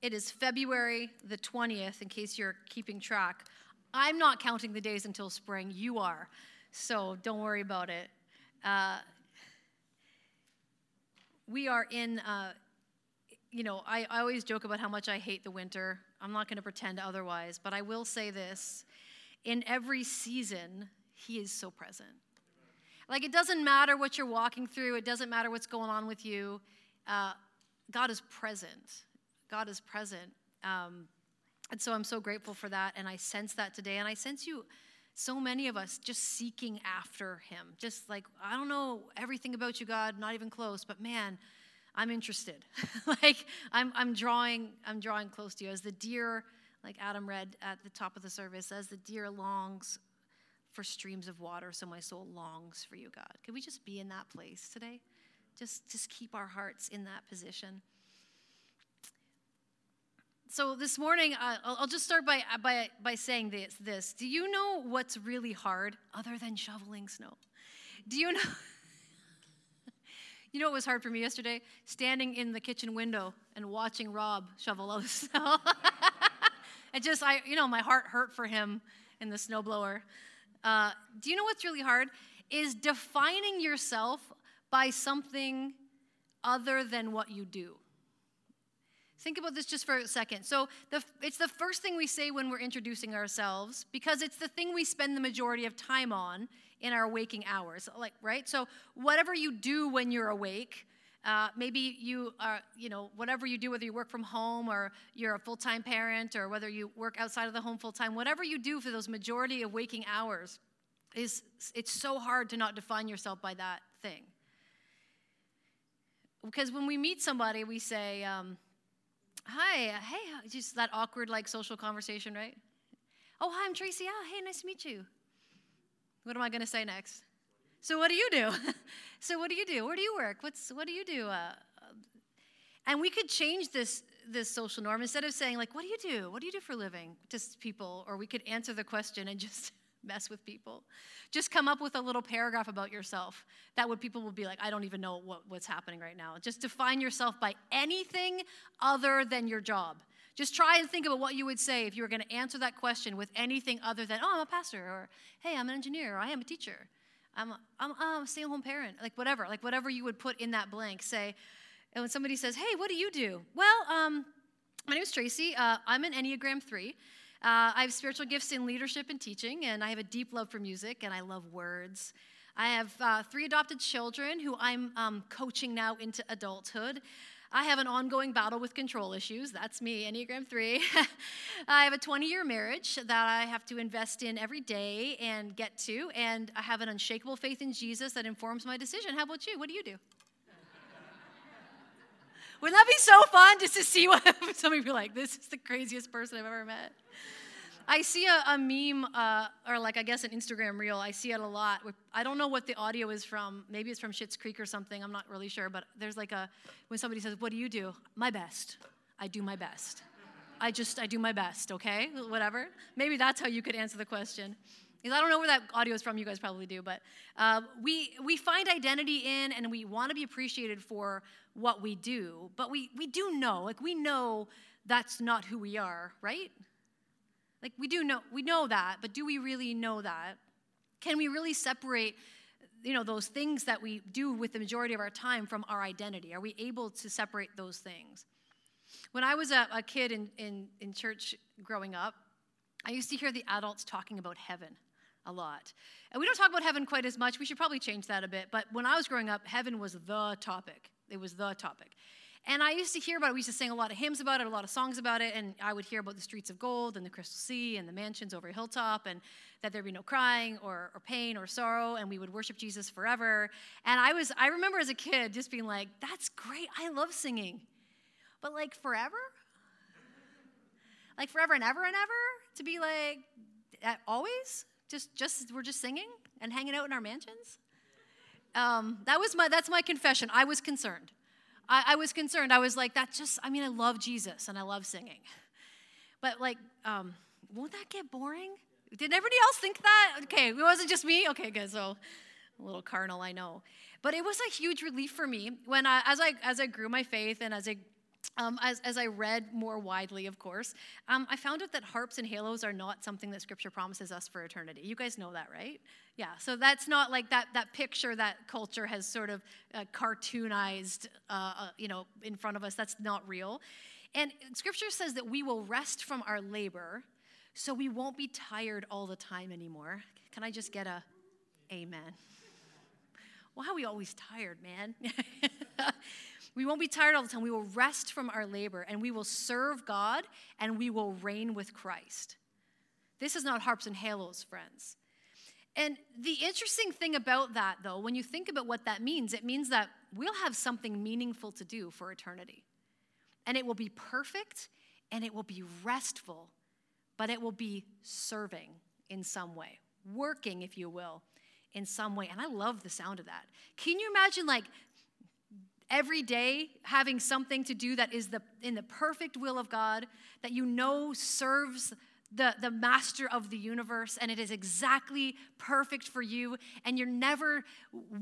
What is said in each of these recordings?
It is February the 20th, in case you're keeping track. I'm not counting the days until spring, you are. So don't worry about it. Uh, we are in, uh, you know, I, I always joke about how much I hate the winter. I'm not going to pretend otherwise, but I will say this in every season, He is so present. Like, it doesn't matter what you're walking through, it doesn't matter what's going on with you. Uh, God is present. God is present. Um, and so I'm so grateful for that. And I sense that today. And I sense you, so many of us, just seeking after Him. Just like, I don't know everything about you, God, not even close, but man, I'm interested. like, I'm, I'm, drawing, I'm drawing close to you. As the deer, like Adam read at the top of the service, as the deer longs for streams of water, so my soul longs for you, God. Can we just be in that place today? Just, just keep our hearts in that position so this morning, I'll just start by, by, by saying this, this. Do you know what's really hard other than shoveling snow? Do you know? you know what was hard for me yesterday? Standing in the kitchen window and watching Rob shovel all the snow. it just, I, you know, my heart hurt for him in the snowblower. Uh, do you know what's really hard? Is defining yourself by something other than what you do. Think about this just for a second. So, the, it's the first thing we say when we're introducing ourselves because it's the thing we spend the majority of time on in our waking hours. Like, right? So, whatever you do when you're awake, uh, maybe you are, you know, whatever you do, whether you work from home or you're a full time parent or whether you work outside of the home full time, whatever you do for those majority of waking hours, is it's so hard to not define yourself by that thing. Because when we meet somebody, we say, um, Hi, uh, hey, just that awkward like social conversation, right? Oh, hi, I'm Tracy. Oh, hey, nice to meet you. What am I going to say next? So, what do you do? so, what do you do? Where do you work? What's what do you do? Uh, and we could change this this social norm instead of saying like, "What do you do? What do you do for living?" to people, or we could answer the question and just mess with people. Just come up with a little paragraph about yourself. That would people will be like, I don't even know what, what's happening right now. Just define yourself by anything other than your job. Just try and think about what you would say if you were going to answer that question with anything other than, oh, I'm a pastor, or hey, I'm an engineer, or I am a teacher. I'm a, I'm, I'm a stay at home parent, like whatever, like whatever you would put in that blank. Say, and when somebody says, hey, what do you do? Well, um, my name is Tracy. Uh, I'm an Enneagram 3. Uh, I have spiritual gifts in leadership and teaching, and I have a deep love for music, and I love words. I have uh, three adopted children who I'm um, coaching now into adulthood. I have an ongoing battle with control issues. That's me, Enneagram 3. I have a 20 year marriage that I have to invest in every day and get to. And I have an unshakable faith in Jesus that informs my decision. How about you? What do you do? Wouldn't that be so fun just to see what somebody be like, this is the craziest person I've ever met? I see a, a meme, uh, or like I guess an Instagram reel. I see it a lot. I don't know what the audio is from. Maybe it's from Schitt's Creek or something. I'm not really sure. But there's like a when somebody says, "What do you do?" My best. I do my best. I just I do my best. Okay, whatever. Maybe that's how you could answer the question. Because I don't know where that audio is from. You guys probably do, but uh, we we find identity in, and we want to be appreciated for what we do. But we we do know, like we know that's not who we are, right? Like we do know we know that, but do we really know that? Can we really separate you know those things that we do with the majority of our time from our identity? Are we able to separate those things? When I was a, a kid in, in, in church growing up, I used to hear the adults talking about heaven a lot. And we don't talk about heaven quite as much. We should probably change that a bit. But when I was growing up, heaven was the topic. It was the topic. And I used to hear about it. We used to sing a lot of hymns about it, a lot of songs about it. And I would hear about the streets of gold and the crystal sea and the mansions over a hilltop and that there'd be no crying or, or pain or sorrow and we would worship Jesus forever. And I was, I remember as a kid just being like, that's great. I love singing. But like forever? like forever and ever and ever? To be like, always? Just, just, we're just singing and hanging out in our mansions? Um, that was my, that's my confession. I was concerned. I, I, was concerned. I was like, that just, I mean, I love Jesus and I love singing. But like, um, won't that get boring? Did everybody else think that? Okay, it wasn't just me? Okay, good. So a little carnal, I know. But it was a huge relief for me when I, as I, as I grew my faith and as I um, as, as I read more widely, of course, um, I found out that harps and halos are not something that Scripture promises us for eternity. You guys know that, right? Yeah, so that's not like that, that picture that culture has sort of uh, cartoonized, uh, uh, you know, in front of us. That's not real. And Scripture says that we will rest from our labor, so we won't be tired all the time anymore. Can I just get a amen? Why are we always tired, man? We won't be tired all the time. We will rest from our labor and we will serve God and we will reign with Christ. This is not harps and halos, friends. And the interesting thing about that, though, when you think about what that means, it means that we'll have something meaningful to do for eternity. And it will be perfect and it will be restful, but it will be serving in some way, working, if you will, in some way. And I love the sound of that. Can you imagine, like, every day having something to do that is the, in the perfect will of God, that you know serves the, the master of the universe and it is exactly perfect for you and you're never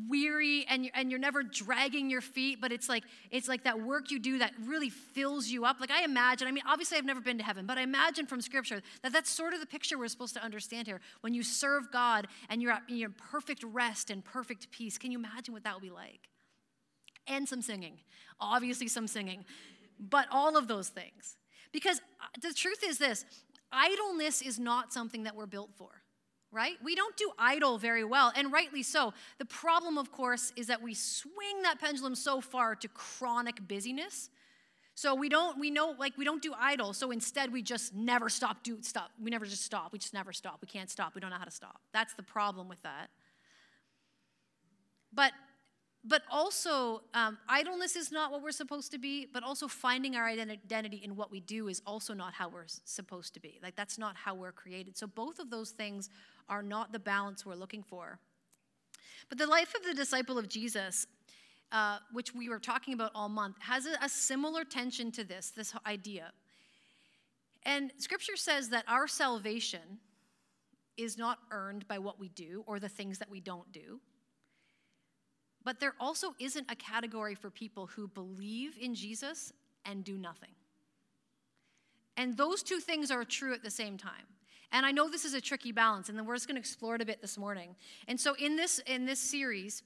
weary and you're, and you're never dragging your feet but it's like it's like that work you do that really fills you up. Like i imagine i mean obviously i've never been to heaven but i imagine from scripture that that's sort of the picture we're supposed to understand here. When you serve god and you're, at, you're in perfect rest and perfect peace can you imagine what that would be like and some singing. Obviously, some singing, but all of those things. Because uh, the truth is this idleness is not something that we're built for, right? We don't do idle very well, and rightly so. The problem, of course, is that we swing that pendulum so far to chronic busyness. So we don't, we know, like we don't do idle. So instead, we just never stop. Do stop. We never just stop. We just never stop. We can't stop. We don't know how to stop. That's the problem with that. But but also um, idleness is not what we're supposed to be but also finding our identity in what we do is also not how we're supposed to be. Like that's not how we're created. So both of those things are not the balance we're looking for. But the life of the disciple of jesus uh, which we were talking about all month has a, a similar tension to this this idea. And scripture says that our salvation is not earned by what we do or the things that we don't do but there also isn't a category for people who believe in Jesus and do nothing. And those two things are true at the same time. And I know this is a tricky balance, and then we're just going to explore it a bit this morning. And so in this in this series,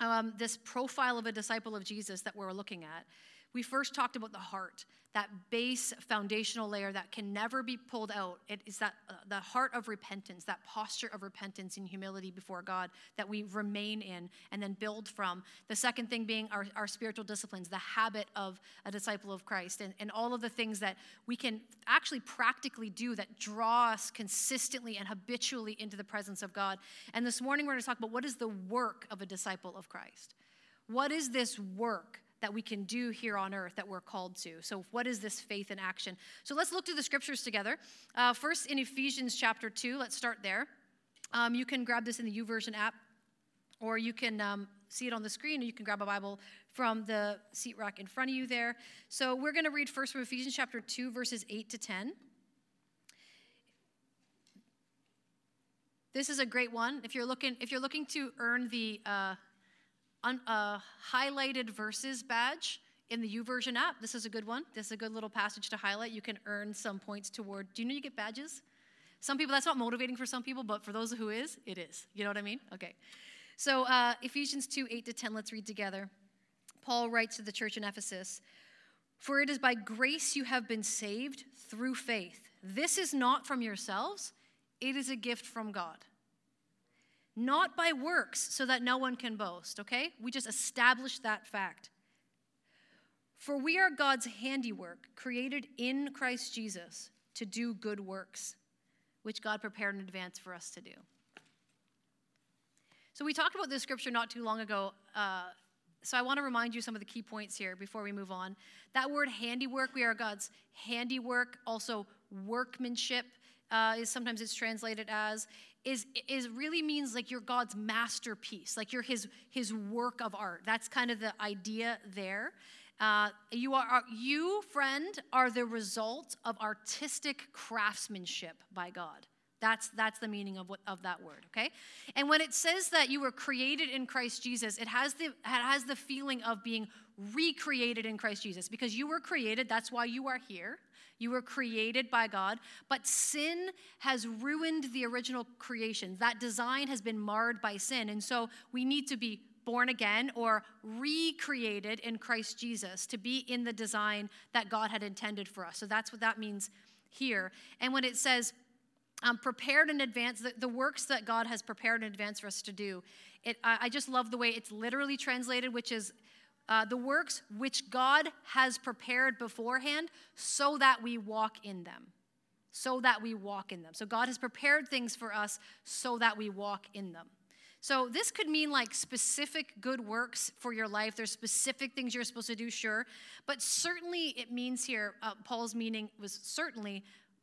um, this profile of a disciple of Jesus that we're looking at, we first talked about the heart, that base foundational layer that can never be pulled out. It is that uh, the heart of repentance, that posture of repentance and humility before God that we remain in and then build from. The second thing being our, our spiritual disciplines, the habit of a disciple of Christ, and, and all of the things that we can actually practically do that draw us consistently and habitually into the presence of God. And this morning we're going to talk about what is the work of a disciple of Christ. What is this work? That we can do here on earth that we're called to. So, what is this faith in action? So, let's look to the scriptures together. Uh, first, in Ephesians chapter 2, let's start there. Um, you can grab this in the YouVersion app, or you can um, see it on the screen, or you can grab a Bible from the seat rack in front of you there. So, we're going to read first from Ephesians chapter 2, verses 8 to 10. This is a great one. If you're looking, if you're looking to earn the uh, un, uh, highlighted verses badge in the YouVersion app. This is a good one. This is a good little passage to highlight. You can earn some points toward. Do you know you get badges? Some people, that's not motivating for some people, but for those who is, it is. You know what I mean? Okay. So uh, Ephesians 2 8 to 10, let's read together. Paul writes to the church in Ephesus For it is by grace you have been saved through faith. This is not from yourselves, it is a gift from God not by works, so that no one can boast, okay? We just established that fact. For we are God's handiwork, created in Christ Jesus to do good works, which God prepared in advance for us to do. So we talked about this scripture not too long ago. Uh, so I want to remind you some of the key points here before we move on. That word handiwork, we are God's handiwork, also workmanship uh, is sometimes it's translated as is is really means like you're God's masterpiece, like you're His His work of art. That's kind of the idea there. Uh, you are you friend are the result of artistic craftsmanship by God. That's that's the meaning of what of that word. Okay, and when it says that you were created in Christ Jesus, it has the it has the feeling of being recreated in Christ Jesus. Because you were created, that's why you are here. You were created by God, but sin has ruined the original creation. That design has been marred by sin. And so we need to be born again or recreated in Christ Jesus to be in the design that God had intended for us. So that's what that means here. And when it says, um, prepared in advance, the, the, works that God has prepared in advance for us to do, it, I, I just love the way it's literally translated, which is uh, the works which God has prepared beforehand so that we walk in them. So that we walk in them. So God has prepared things for us so that we walk in them. So this could mean like specific good works for your life. There's specific things you're supposed to do, sure. But certainly it means here, uh, Paul's meaning was certainly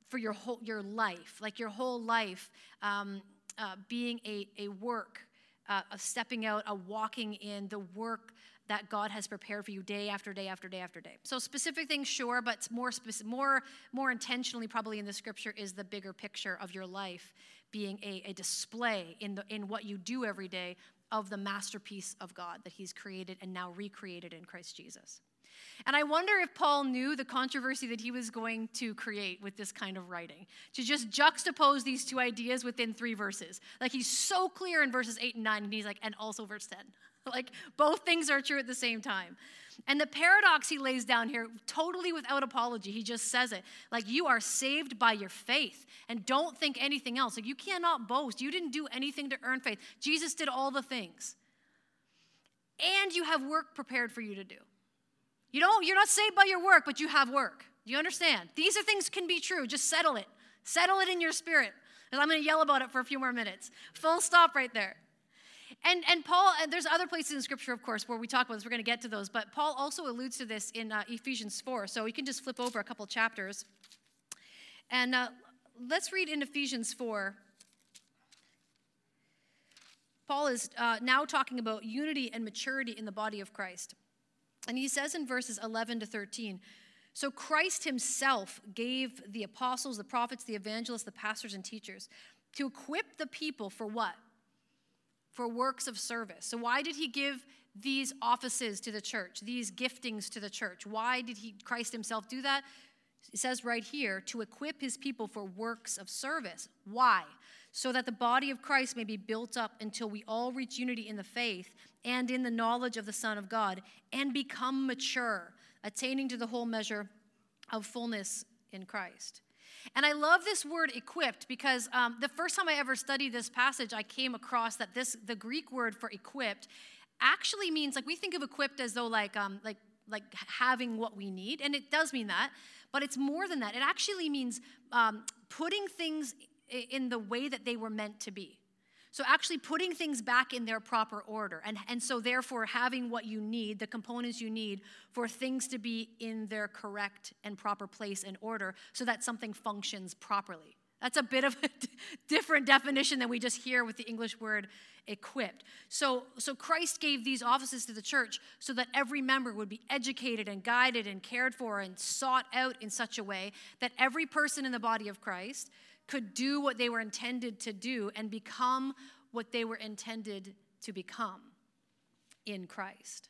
for your whole your life, like your whole life um, uh, being a, a work, uh, stepping out, a walking in the work that God has prepared for you day after day after day after day. So specific things, sure, but more specific, more more intentionally, probably in the scripture, is the bigger picture of your life being a, a display in the in what you do every day of the masterpiece of God that He's created and now recreated in Christ Jesus. And I wonder if Paul knew the controversy that he was going to create with this kind of writing, to just juxtapose these two ideas within three verses. Like he's so clear in verses 8 and 9, and he's like, and also verse 10. like both things are true at the same time. And the paradox he lays down here, totally without apology, he just says it. Like, you are saved by your faith, and don't think anything else. Like, you cannot boast. You didn't do anything to earn faith. Jesus did all the things. And you have work prepared for you to do. You don't, you're not saved by your work, but you have work. Do you understand? These are things can be true. Just settle it. Settle it in your spirit. And I'm going to yell about it for a few more minutes. Full stop right there. And, and Paul, and there's other places in Scripture, of course, where we talk about this. We're going to get to those. But Paul also alludes to this in uh, Ephesians 4. So you can just flip over a couple chapters. And uh, let's read in Ephesians 4. Paul is uh, now talking about unity and maturity in the body of Christ. And he says in verses 11 to 13 So Christ himself gave the apostles, the prophets, the evangelists, the pastors, and teachers to equip the people for what? For works of service. So, why did he give these offices to the church, these giftings to the church? Why did he, Christ himself do that? It says right here to equip his people for works of service. Why? So that the body of Christ may be built up until we all reach unity in the faith and in the knowledge of the Son of God and become mature, attaining to the whole measure of fullness in Christ. And I love this word equipped because um, the first time I ever studied this passage, I came across that this the Greek word for equipped actually means like we think of equipped as though like um, like like having what we need, and it does mean that, but it's more than that. It actually means um, putting things in the way that they were meant to be. So, actually putting things back in their proper order. And, and so, therefore, having what you need, the components you need for things to be in their correct and proper place and order so that something functions properly. That's a bit of a different definition than we just hear with the English word equipped. So, so Christ gave these offices to the church so that every member would be educated and guided and cared for and sought out in such a way that every person in the body of Christ could do what they were intended to do and become what they were intended to become in Christ.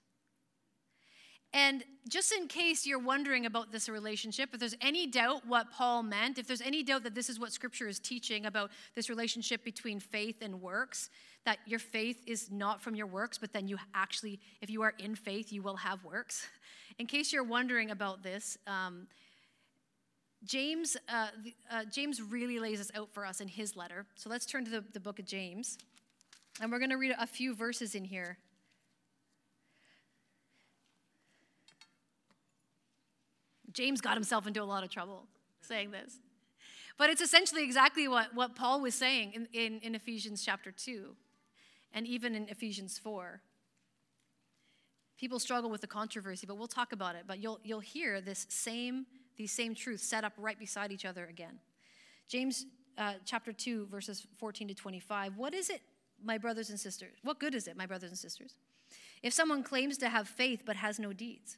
And just in case you're wondering about this relationship, if there's any doubt what Paul meant, if there's any doubt that this is what Scripture is teaching about this relationship between faith and works, that your faith is not from your works, but then you actually, if you are in faith, you will have works. In case you're wondering about this, um, James, uh, uh, James really lays this out for us in his letter. So let's turn to the, the book of James. And we're going to read a few verses in here. James got himself into a lot of trouble saying this. But it's essentially exactly what, what Paul was saying in, in, in Ephesians chapter 2 and even in Ephesians 4. People struggle with the controversy, but we'll talk about it. But you'll, you'll hear this same these same truths set up right beside each other again. James uh, chapter 2, verses 14 to 25. What is it, my brothers and sisters? What good is it, my brothers and sisters? If someone claims to have faith but has no deeds,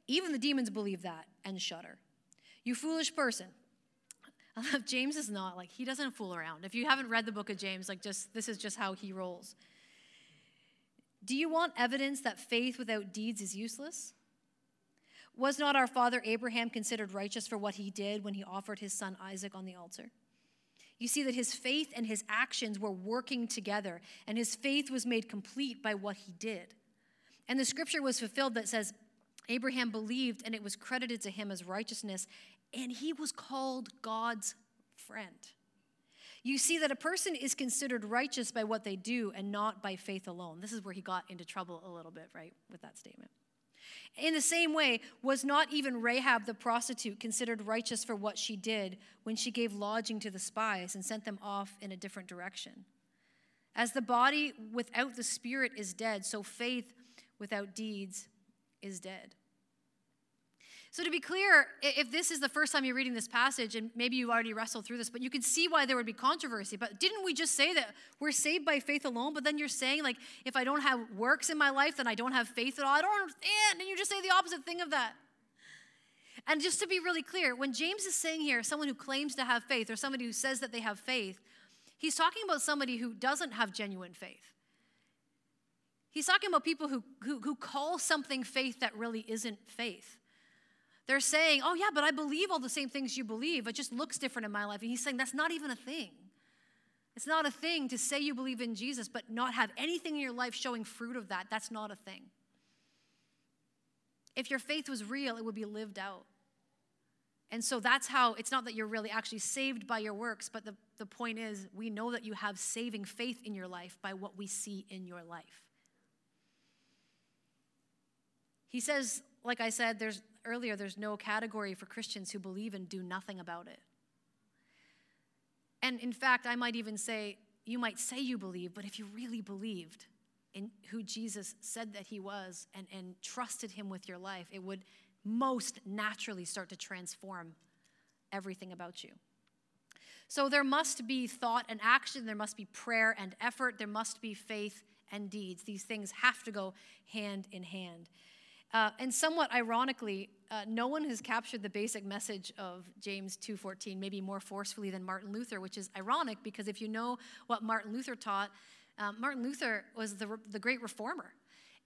Even the demons believe that and shudder. You foolish person. James is not like he doesn't fool around. If you haven't read the book of James, like just this is just how he rolls. Do you want evidence that faith without deeds is useless? Was not our father Abraham considered righteous for what he did when he offered his son Isaac on the altar? You see that his faith and his actions were working together, and his faith was made complete by what he did. And the scripture was fulfilled that says, Abraham believed, and it was credited to him as righteousness, and he was called God's friend. You see that a person is considered righteous by what they do and not by faith alone. This is where he got into trouble a little bit, right, with that statement. In the same way, was not even Rahab the prostitute considered righteous for what she did when she gave lodging to the spies and sent them off in a different direction? As the body without the spirit is dead, so faith without deeds is dead. So, to be clear, if this is the first time you're reading this passage, and maybe you've already wrestled through this, but you can see why there would be controversy. But didn't we just say that we're saved by faith alone? But then you're saying, like, if I don't have works in my life, then I don't have faith at all. I don't understand. And you just say the opposite thing of that. And just to be really clear, when James is saying here, someone who claims to have faith or somebody who says that they have faith, he's talking about somebody who doesn't have genuine faith. He's talking about people who, who, who call something faith that really isn't faith. They're saying, oh, yeah, but I believe all the same things you believe. It just looks different in my life. And he's saying, that's not even a thing. It's not a thing to say you believe in Jesus, but not have anything in your life showing fruit of that. That's not a thing. If your faith was real, it would be lived out. And so that's how it's not that you're really actually saved by your works, but the, the point is we know that you have saving faith in your life by what we see in your life. He says, like I said, there's earlier, there's no category for Christians who believe and do nothing about it. And in fact, I might even say, you might say you believe, but if you really believed in who Jesus said that he was and, and trusted him with your life, it would most naturally start to transform everything about you. So there must be thought and action, there must be prayer and effort, there must be faith and deeds. These things have to go hand in hand. Uh, and somewhat ironically, uh, no one has captured the basic message of James 2:14 maybe more forcefully than Martin Luther, which is ironic because if you know what Martin Luther taught, uh, Martin Luther was the, the great reformer.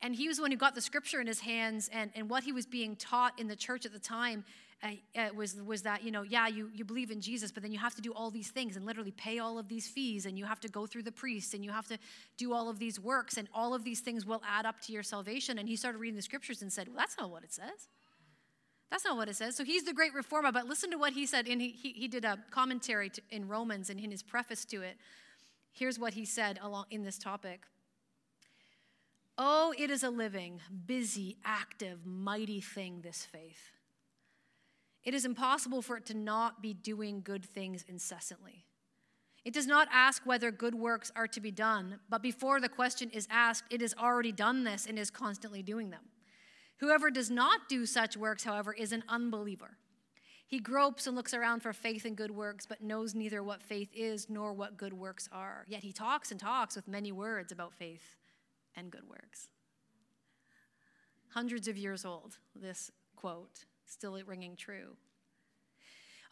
And he was the one who got the scripture in his hands, and, and what he was being taught in the church at the time uh, was, was that, you know, yeah, you, you believe in Jesus, but then you have to do all these things and literally pay all of these fees, and you have to go through the priests, and you have to do all of these works, and all of these things will add up to your salvation. And he started reading the scriptures and said, well, that's not what it says. That's not what it says. So he's the great reformer, but listen to what he said. And he, he, he did a commentary to, in Romans and in his preface to it. Here's what he said along in this topic. Oh, it is a living, busy, active, mighty thing, this faith. It is impossible for it to not be doing good things incessantly. It does not ask whether good works are to be done, but before the question is asked, it has already done this and is constantly doing them. Whoever does not do such works, however, is an unbeliever. He gropes and looks around for faith and good works, but knows neither what faith is nor what good works are. Yet he talks and talks with many words about faith and good works. Hundreds of years old, this quote still ringing true.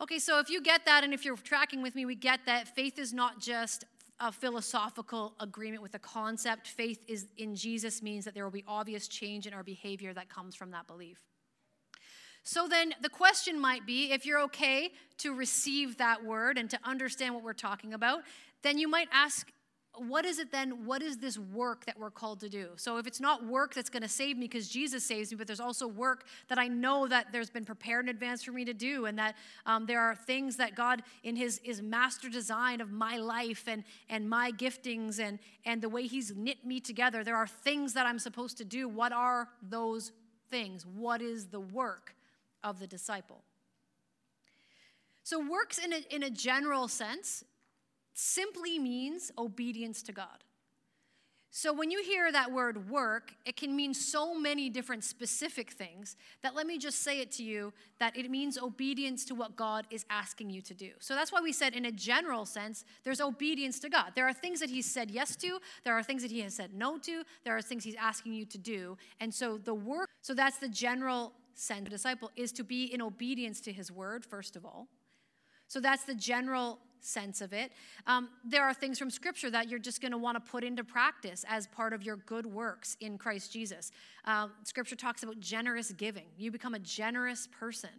Okay, so if you get that, and if you're tracking with me, we get that faith is not just a philosophical agreement with a concept. Faith is in Jesus means that there will be obvious change in our behavior that comes from that belief. So then the question might be if you're okay to receive that word and to understand what we're talking about, then you might ask what is it then? What is this work that we're called to do? So if it's not work that's going to save me because Jesus saves me, but there's also work that I know that there's been prepared in advance for me to do, and that um, there are things that God, in His, His master design of my life and, and my giftings and, and the way He's knit me together, there are things that I'm supposed to do. What are those things? What is the work of the disciple? So, works in a, in a general sense simply means obedience to God. So, when you hear that word work, it can mean so many different specific things that let me just say it to you that it means obedience to what God is asking you to do. So, that's why we said, in a general sense, there's obedience to God. There are things that He's said yes to, there are things that He has said no to, there are things He's asking you to do. And so, the work, so that's the general sense. Disciple is to be in obedience to His word, first of all. So, that's the general sense of it. Um, there are things from Scripture that you're just going to want to put into practice as part of your good works in Christ Jesus. Um, scripture talks about generous giving. You become a generous person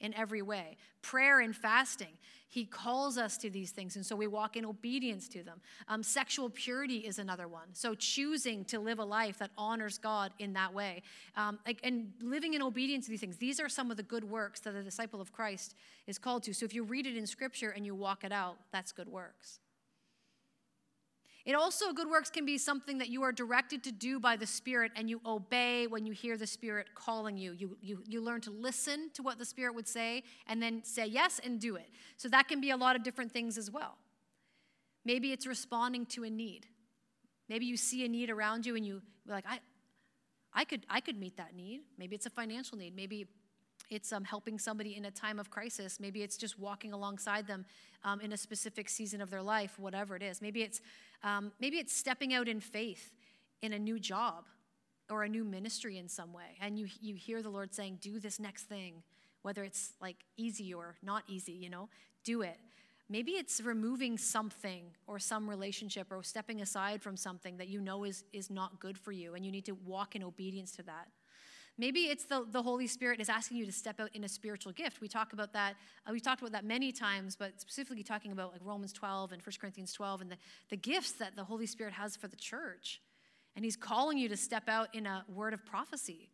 in every way. Prayer and fasting. He calls us to these things, and so we walk in obedience to them. Um, sexual purity is another one. So choosing to live a life that honors God in that way, um, and living in obedience to these things. These are some of the good works that a disciple of Christ is called to. So if you read it in Scripture and you walk it out, that's good works. It also, good works can be something that you are directed to do by the Spirit and you obey when you hear the Spirit calling you. You, you. you learn to listen to what the Spirit would say and then say yes and do it. So that can be a lot of different things as well. Maybe it's responding to a need. Maybe you see a need around you and you like, I, I could, I could meet that need. Maybe it's a financial need. Maybe it's um, helping somebody in a time of crisis. Maybe it's just walking alongside them um, in a specific season of their life, whatever it is. Maybe it's, um, maybe it's stepping out in faith in a new job or a new ministry in some way. And you, you hear the Lord saying, do this next thing, whether it's like easy or not easy, you know, do it. Maybe it's removing something or some relationship or stepping aside from something that you know is, is not good for you, and you need to walk in obedience to that. Maybe it's the, the Holy Spirit is asking you to step out in a spiritual gift. We talk about that. Uh, we've talked about that many times, but specifically talking about like Romans 12 and 1 Corinthians 12 and the, the gifts that the Holy Spirit has for the church. And He's calling you to step out in a word of prophecy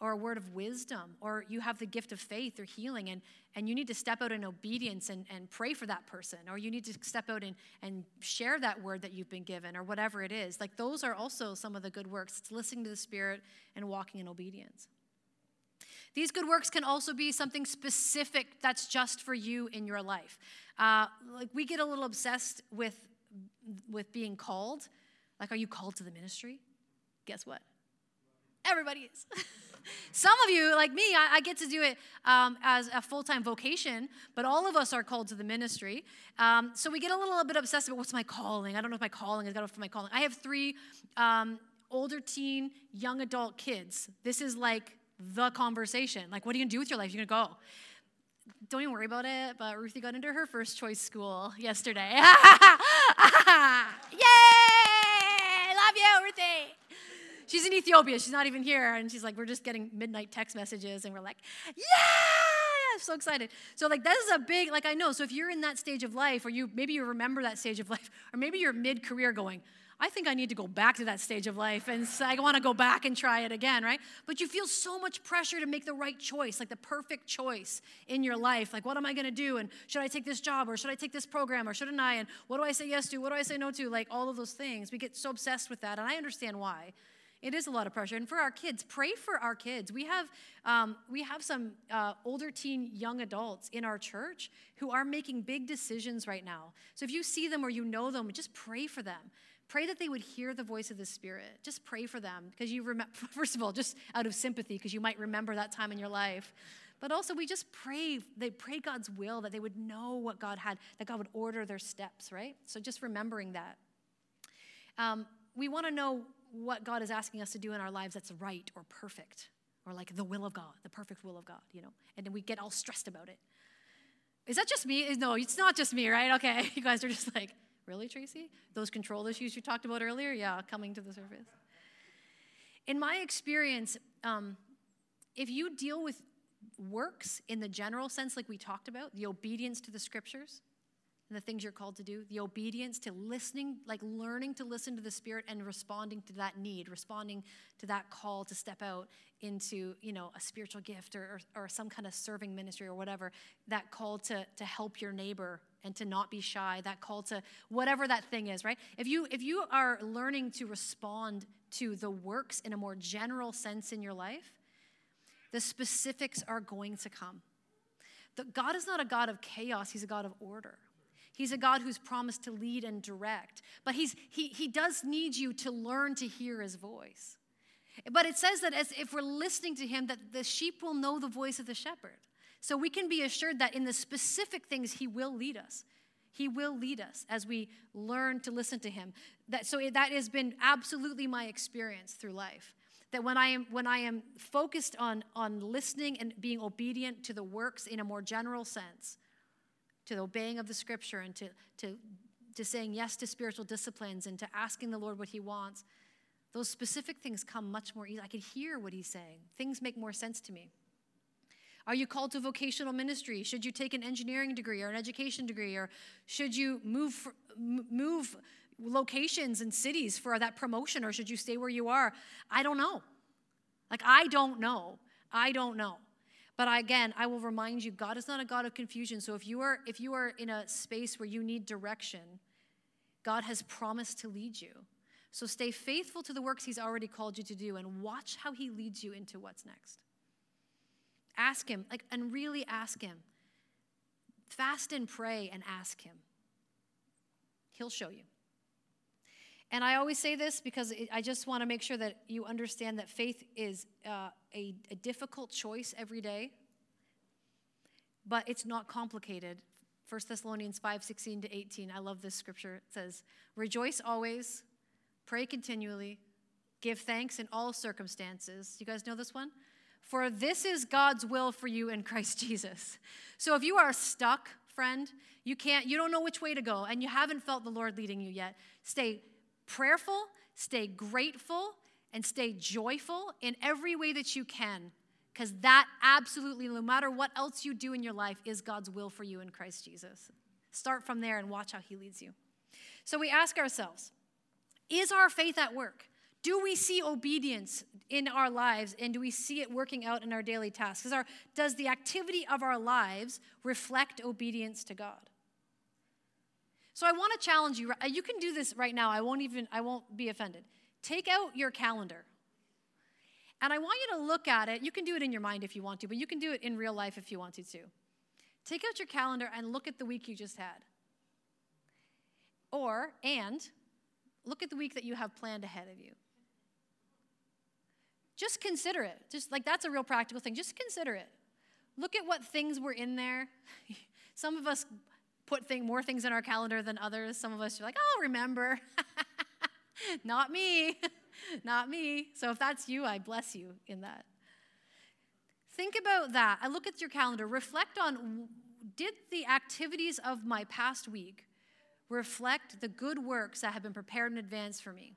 or a word of wisdom, or you have the gift of faith or healing, and, and you need to step out in obedience and, and pray for that person, or you need to step out and, and share that word that you've been given, or whatever it is. Like those are also some of the good works. It's listening to the Spirit and walking in obedience. These good works can also be something specific that's just for you in your life. Uh, like we get a little obsessed with with being called. Like, are you called to the ministry? Guess what? Everybody is. Some of you, like me, I, I get to do it um, as a full time vocation, but all of us are called to the ministry. Um, so we get a little bit obsessed about what's my calling. I don't know if my calling is got for my calling. I have three um, older teen, young adult kids. This is like the conversation. Like, what are you gonna do with your life? You're gonna go. Don't even worry about it, but Ruthie got into her first choice school yesterday. Yay! Love you, Ruthie she's in Ethiopia. She's not even here. And she's like, we're just getting midnight text messages. And we're like, yeah, I'm so excited. So like, that is a big, like I know. So if you're in that stage of life, or you, maybe you remember that stage of life, or maybe you're mid-career going, I think I need to go back to that stage of life and I want to go back and try it again, right? But you feel so much pressure to make the right choice, like the perfect choice in your life. Like, what am I going to do? And should I take this job or should I take this program or shouldn't I? And what do I say yes to? What do I say no to? Like, all of those things. We get so obsessed with that. And I understand why. It is a lot of pressure. And for our kids, pray for our kids. We have, um, we have some uh, older teen young adults in our church who are making big decisions right now. So if you see them or you know them, just pray for them. Pray that they would hear the voice of the Spirit. Just pray for them because you remember, first of all, just out of sympathy, because you might remember that time in your life. But also, we just pray, they pray God's will, that they would know what God had, that God would order their steps, right? So just remembering that. Um, we want to know what God is asking us to do in our lives that's right or perfect or like the will of God, the perfect will of God, you know, and then we get all stressed about it. Is that just me? No, it's not just me, right? Okay, you guys are just like, really, Tracy? Those control issues you talked about earlier? Yeah, coming to the surface. In my experience, um, if you deal with works in the general sense, like we talked about, the obedience to the scriptures, and the things you're called to do, the obedience to listening, like learning to listen to the Spirit and responding to that need, responding to that call to step out into, you know, a spiritual gift or, or, or some kind of serving ministry or whatever, that call to, to help your neighbor and to not be shy, that call to whatever that thing is, right? If you if you are learning to respond to the works in a more general sense in your life, the specifics are going to come. The, God is not a God of chaos, He's a God of order. He's a God who's promised to lead and direct. But he's, he, he does need you to learn to hear his voice. But it says that as if we're listening to him, that the sheep will know the voice of the shepherd. So we can be assured that in the specific things he will lead us. He will lead us as we learn to listen to him. That, so that has been absolutely my experience through life. That when I am when I am focused on on listening and being obedient to the works in a more general sense, to the obeying of the scripture and to, to, to saying yes to spiritual disciplines and to asking the Lord what he wants, those specific things come much more easy. I can hear what he's saying. Things make more sense to me. Are you called to vocational ministry? Should you take an engineering degree or an education degree? Or should you move, move locations and cities for that promotion? Or should you stay where you are? I don't know. Like, I don't know. I don't know. But again, I will remind you, God is not a God of confusion. So if you are if you are in a space where you need direction, God has promised to lead you. So stay faithful to the works he's already called you to do and watch how he leads you into what's next. Ask him, like and really ask him. Fast and pray and ask him. He'll show you. And I always say this because I just want to make sure that you understand that faith is uh, a, a difficult choice every day, but it's not complicated. 1 Thessalonians 5 16 to 18. I love this scripture. It says, Rejoice always, pray continually, give thanks in all circumstances. You guys know this one? For this is God's will for you in Christ Jesus. So if you are stuck, friend, you can't, you don't know which way to go, and you haven't felt the Lord leading you yet, stay prayerful, stay grateful, and stay joyful in every way that you can. Because that absolutely, no matter what else you do in your life, is God's will for you in Christ Jesus. Start from there and watch how He leads you. So we ask ourselves Is our faith at work? Do we see obedience in our lives and do we see it working out in our daily tasks? Our, does the activity of our lives reflect obedience to God? So I want to challenge you. You can do this right now. I won't even I won't be offended. Take out your calendar. And I want you to look at it. You can do it in your mind if you want to, but you can do it in real life if you want to too. Take out your calendar and look at the week you just had. Or and look at the week that you have planned ahead of you. Just consider it. Just like that's a real practical thing. Just consider it. Look at what things were in there. Some of us put thing, more things in our calendar than others. Some of us are like, oh, remember. Not me. Not me. So if that's you, I bless you in that. Think about that. I look at your calendar. Reflect on did the activities of my past week reflect the good works that have been prepared in advance for me?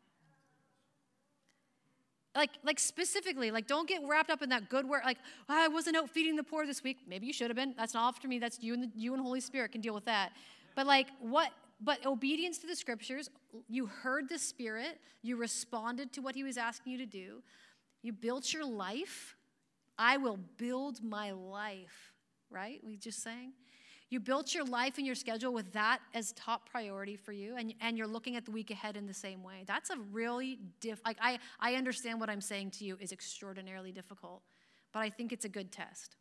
Like like specifically like don't get wrapped up in that good work like oh, i wasn't out feeding the poor this week. Maybe you should have been. That's not up to me. That's you and the, you and holy spirit can deal with that. But like what but obedience to the scriptures you heard the spirit you responded to what he was asking you to do you built your life. I will build my life right? We just sang you built your life and your schedule with that as top priority for you, and, and you're looking at the week ahead in the same way. That's a really diff. Like I, I understand what I'm saying to you is extraordinarily difficult, but I think it's a good test.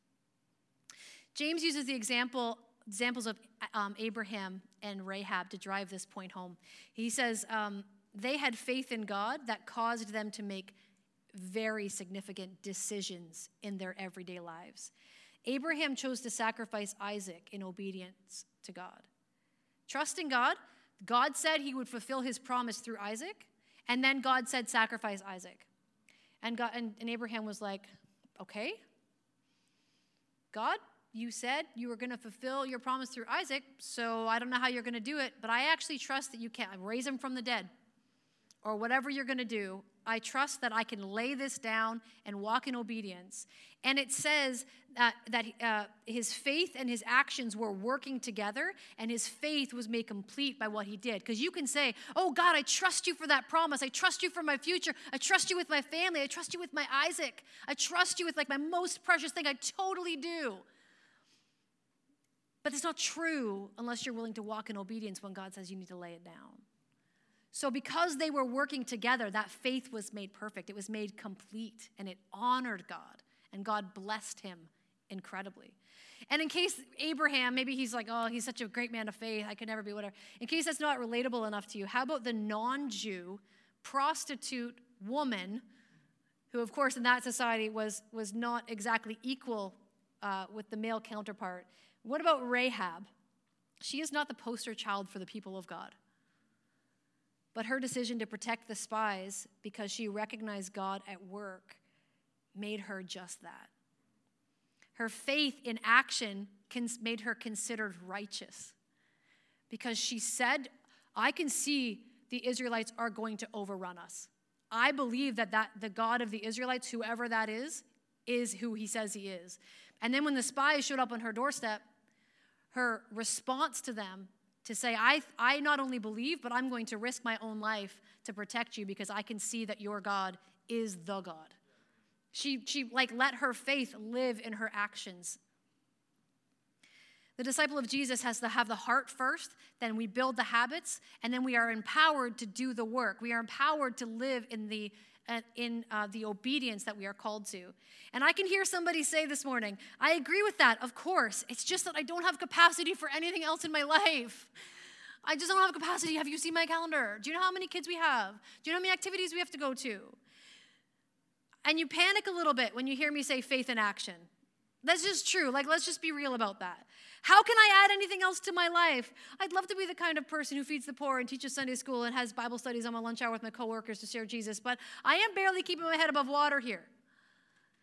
James uses the example examples of um, Abraham and Rahab to drive this point home. He says um, they had faith in God that caused them to make very significant decisions in their everyday lives. Abraham chose to sacrifice Isaac in obedience to God. Trusting God, God said he would fulfill his promise through Isaac, and then God said, sacrifice Isaac. And, God, and, and Abraham was like, okay, God, you said you were going to fulfill your promise through Isaac, so I don't know how you're going to do it, but I actually trust that you can raise him from the dead or whatever you're going to do. I trust that I can lay this down and walk in obedience. And it says that, that uh, his faith and his actions were working together, and his faith was made complete by what he did. Because you can say, Oh God, I trust you for that promise. I trust you for my future. I trust you with my family. I trust you with my Isaac. I trust you with like my most precious thing. I totally do. But it's not true unless you're willing to walk in obedience when God says you need to lay it down. So, because they were working together, that faith was made perfect. It was made complete, and it honored God, and God blessed him incredibly. And in case Abraham, maybe he's like, oh, he's such a great man of faith, I could never be whatever. In case that's not relatable enough to you, how about the non Jew prostitute woman, who, of course, in that society was, was not exactly equal uh, with the male counterpart? What about Rahab? She is not the poster child for the people of God. But her decision to protect the spies because she recognized God at work made her just that. Her faith in action made her considered righteous because she said, I can see the Israelites are going to overrun us. I believe that, that the God of the Israelites, whoever that is, is who he says he is. And then when the spies showed up on her doorstep, her response to them to say, I, I not only believe, but I'm going to risk my own life to protect you because I can see that your God is the God. She, she like let her faith live in her actions. The disciple of Jesus has to have the heart first, then we build the habits, and then we are empowered to do the work. We are empowered to live in the in uh, the obedience that we are called to. And I can hear somebody say this morning, I agree with that, of course. It's just that I don't have capacity for anything else in my life. I just don't have capacity. Have you seen my calendar? Do you know how many kids we have? Do you know how many activities we have to go to? And you panic a little bit when you hear me say faith in action. That's just true. Like, let's just be real about that. How can I add anything else to my life? I'd love to be the kind of person who feeds the poor and teaches Sunday school and has Bible studies on my lunch hour with my coworkers to share Jesus, but I am barely keeping my head above water here.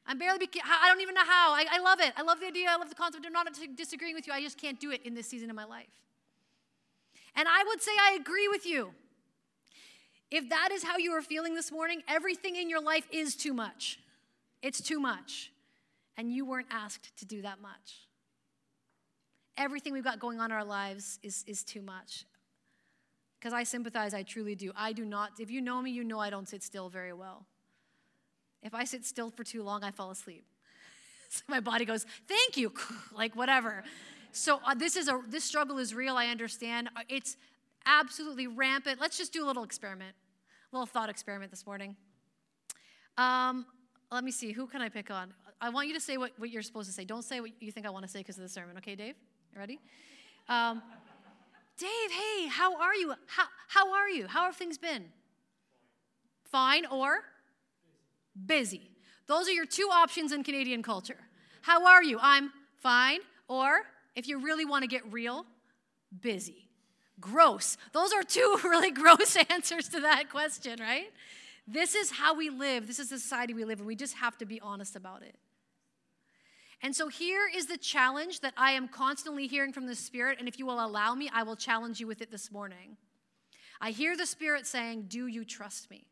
I'm barely, be- I don't even know how. I, I love it. I love the idea. I love the concept. I'm not disagreeing with you. I just can't do it in this season of my life. And I would say I agree with you. If that is how you are feeling this morning, everything in your life is too much. It's too much. And you weren't asked to do that much. Everything we've got going on in our lives is, is too much. Because I sympathize, I truly do. I do not, if you know me, you know I don't sit still very well. If I sit still for too long, I fall asleep. so my body goes, thank you, like whatever. So uh, this is a this struggle is real. I understand. Uh, it's absolutely rampant. Let's just do a little experiment, a little thought experiment this morning. Um, let me see, who can I pick on? I want you to say what, what you're supposed to say. Don't say what you think I want to say because of the sermon, okay, Dave? Ready? Um, Dave, hey, how are you? How, how are you? How have things been? Fine or busy. Those are your two options in Canadian culture. How are you? I'm fine. Or if you really want to get real, busy gross. Those are two really gross answers to that question, right? This is how we live. This is the society we live in. We just have to be honest about it. And so here is the challenge that I am constantly hearing from the Spirit. And if you will allow me, I will challenge you with it this morning. I hear the Spirit saying, Do you trust me?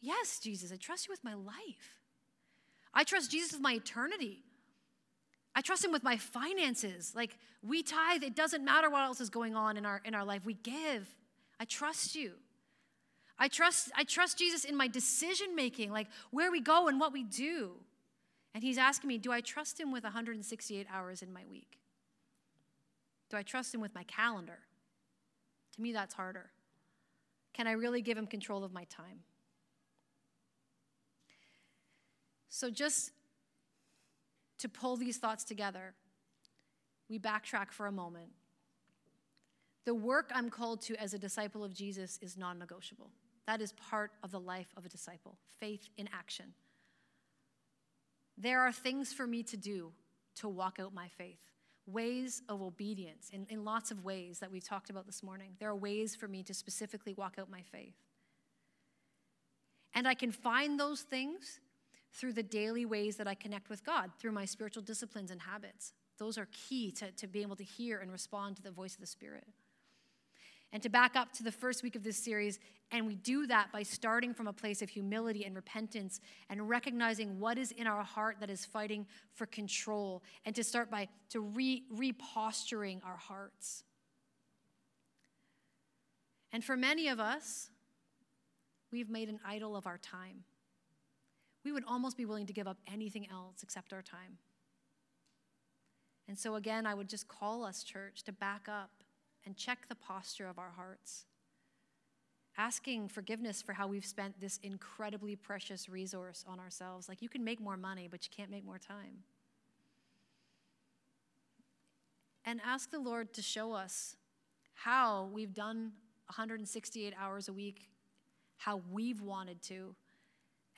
Yes, Jesus, I trust you with my life. I trust Jesus with my eternity. I trust him with my finances. Like we tithe, it doesn't matter what else is going on in our in our life. We give. I trust you. I trust I trust Jesus in my decision making, like where we go and what we do. And he's asking me, do I trust him with 168 hours in my week? Do I trust him with my calendar? To me that's harder. Can I really give him control of my time? So just to pull these thoughts together, we backtrack for a moment. The work I'm called to as a disciple of Jesus is non negotiable. That is part of the life of a disciple faith in action. There are things for me to do to walk out my faith, ways of obedience in, in lots of ways that we've talked about this morning. There are ways for me to specifically walk out my faith. And I can find those things through the daily ways that I connect with God, through my spiritual disciplines and habits. Those are key to, to being able to hear and respond to the voice of the Spirit. And to back up to the first week of this series, and we do that by starting from a place of humility and repentance and recognizing what is in our heart that is fighting for control, and to start by to re, reposturing our hearts. And for many of us, we've made an idol of our time we would almost be willing to give up anything else except our time. And so, again, I would just call us, church, to back up and check the posture of our hearts, asking forgiveness for how we've spent this incredibly precious resource on ourselves. Like, you can make more money, but you can't make more time. and ask the Lord to show us how we've done 168 hours a week, how we've wanted to,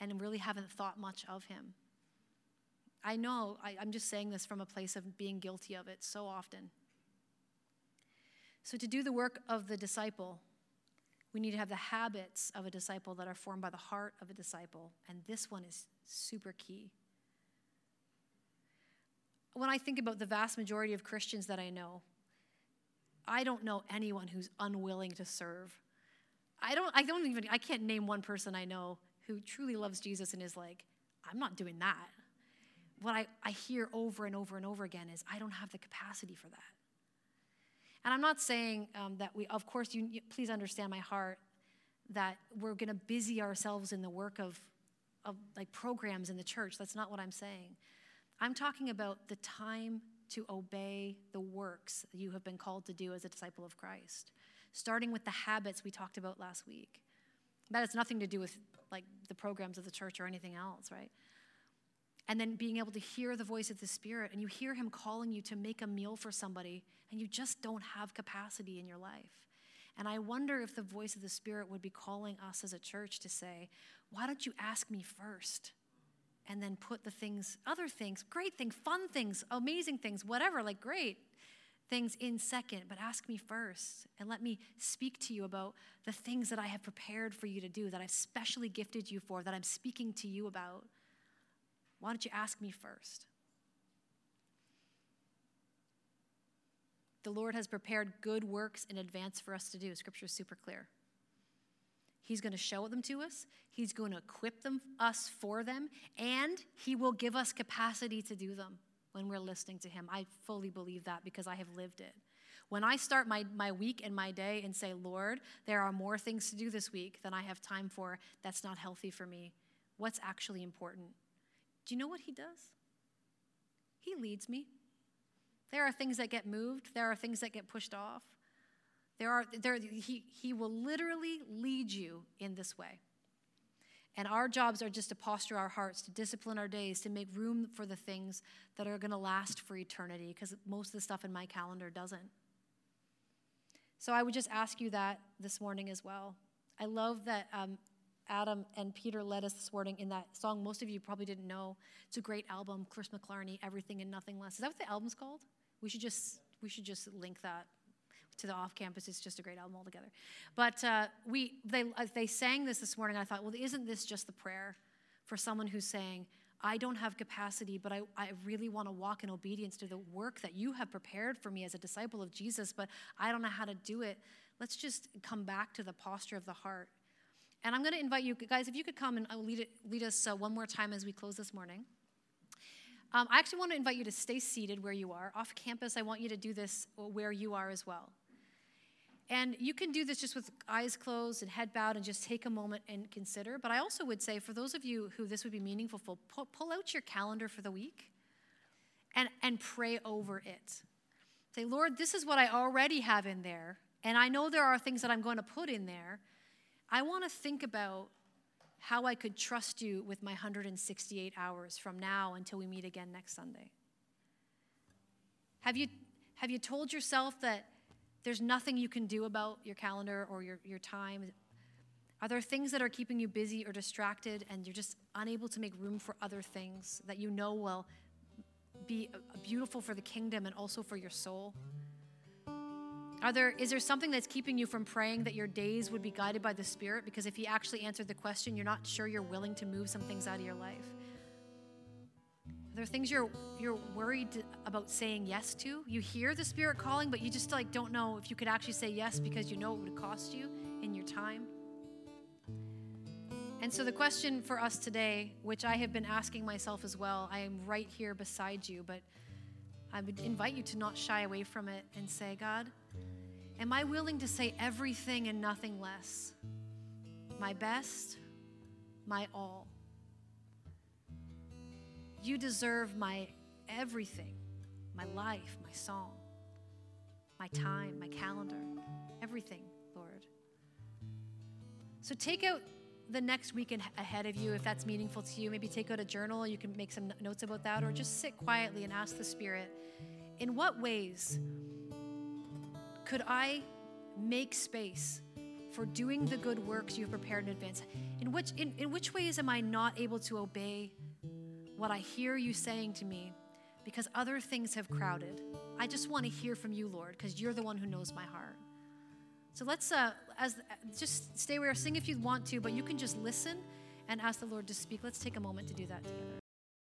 and really haven't thought much of Him. I know, I, am just saying this from a place of being guilty of it so often. So, to do the work of the disciple, we need to have the habits of a disciple that are formed by the heart of a disciple. And this one is super key. When I think about the vast majority of Christians that I know, I don't know anyone who's unwilling to serve. I don't, I don't even, I can't name one person I know who truly loves Jesus and is like, I'm not doing that. What I, I hear over and over and over again is, I don't have the capacity for that. And I'm not saying um, that we, of course, you, you, please understand my heart that we're going to busy ourselves in the work of, of like programs in the church. That's not what I'm saying. I'm talking about the time to obey the works you have been called to do as a disciple of Christ, starting with the habits we talked about last week. That has nothing to do with like the programs of the church or anything else, right? And then being able to hear the voice of the Spirit, and you hear Him calling you to make a meal for somebody, and you just don't have capacity in your life. And I wonder if the voice of the Spirit would be calling us as a church to say, Why don't you ask me first? And then put the things, other things, great things, fun things, amazing things, whatever, like great things in second, but ask me first and let me speak to you about the things that I have prepared for you to do, that I've specially gifted you for, that I'm speaking to you about. Why don't you ask me first? The Lord has prepared good works in advance for us to do. Scripture is super clear. He's going to show them to us. He's going to equip them us for them, and he will give us capacity to do them when we're listening to him. I fully believe that because I have lived it. When I start my, my week and my day and say, Lord, there are more things to do this week than I have time for, that's not healthy for me. What's actually important? Do you know what he does? He leads me. There are things that get moved, there are things that get pushed off. There are, there, he, he will literally lead you in this way. And our jobs are just to posture our hearts, to discipline our days, to make room for the things that are going to last for eternity, because most of the stuff in my calendar doesn't. So I would just ask you that this morning as well. I love that um, Adam and Peter led us this morning in that song most of you probably didn't know. It's a great album, Chris McClarney, Everything and Nothing Less. Is that what the album's called? We should just we should just link that to the off campus. It's just a great album altogether. But uh, we they uh, they sang this this morning. I thought, well, isn't this just the prayer for someone who's saying, I don't have capacity, but I, I really want to walk in obedience to the work that you have prepared for me as a disciple of Jesus, but I don't know how to do it. Let's just come back to the posture of the heart and I'm going to invite you guys, if you could come and uh, lead, it, lead us uh, one more time as we close this morning. Um, I actually want to invite you to stay seated where you are. Off campus, I want you to do this where you are as well. And you can do this just with eyes closed and head bowed and just take a moment and consider. But I also would say, for those of you who this would be meaningful for, pull, pull out your calendar for the week and, and pray over it. Say, Lord, this is what I already have in there. And I know there are things that I'm going to put in there. I want to think about how I could trust you with my 168 hours from now until we meet again next Sunday. Have you, have you told yourself that there's nothing you can do about your calendar or your, your time? Are there things that are keeping you busy or distracted and you're just unable to make room for other things that you know will be beautiful for the kingdom and also for your soul? Are there, is there something that's keeping you from praying that your days would be guided by the Spirit? Because if He actually answered the question, you're not sure you're willing to move some things out of your life. Are there things you're, you're worried about saying yes to? You hear the Spirit calling, but you just like don't know if you could actually say yes because you know it would cost you in your time. And so, the question for us today, which I have been asking myself as well, I am right here beside you, but I would invite you to not shy away from it and say, God, Am I willing to say everything and nothing less? My best, my all. You deserve my everything my life, my song, my time, my calendar, everything, Lord. So take out the next week ahead of you if that's meaningful to you. Maybe take out a journal, you can make some notes about that, or just sit quietly and ask the Spirit in what ways could I make space for doing the good works you've prepared in advance? In which, in, in which ways am I not able to obey what I hear you saying to me because other things have crowded? I just want to hear from you, Lord, because you're the one who knows my heart. So let's uh, as just stay where sing if you want to, but you can just listen and ask the Lord to speak. Let's take a moment to do that together.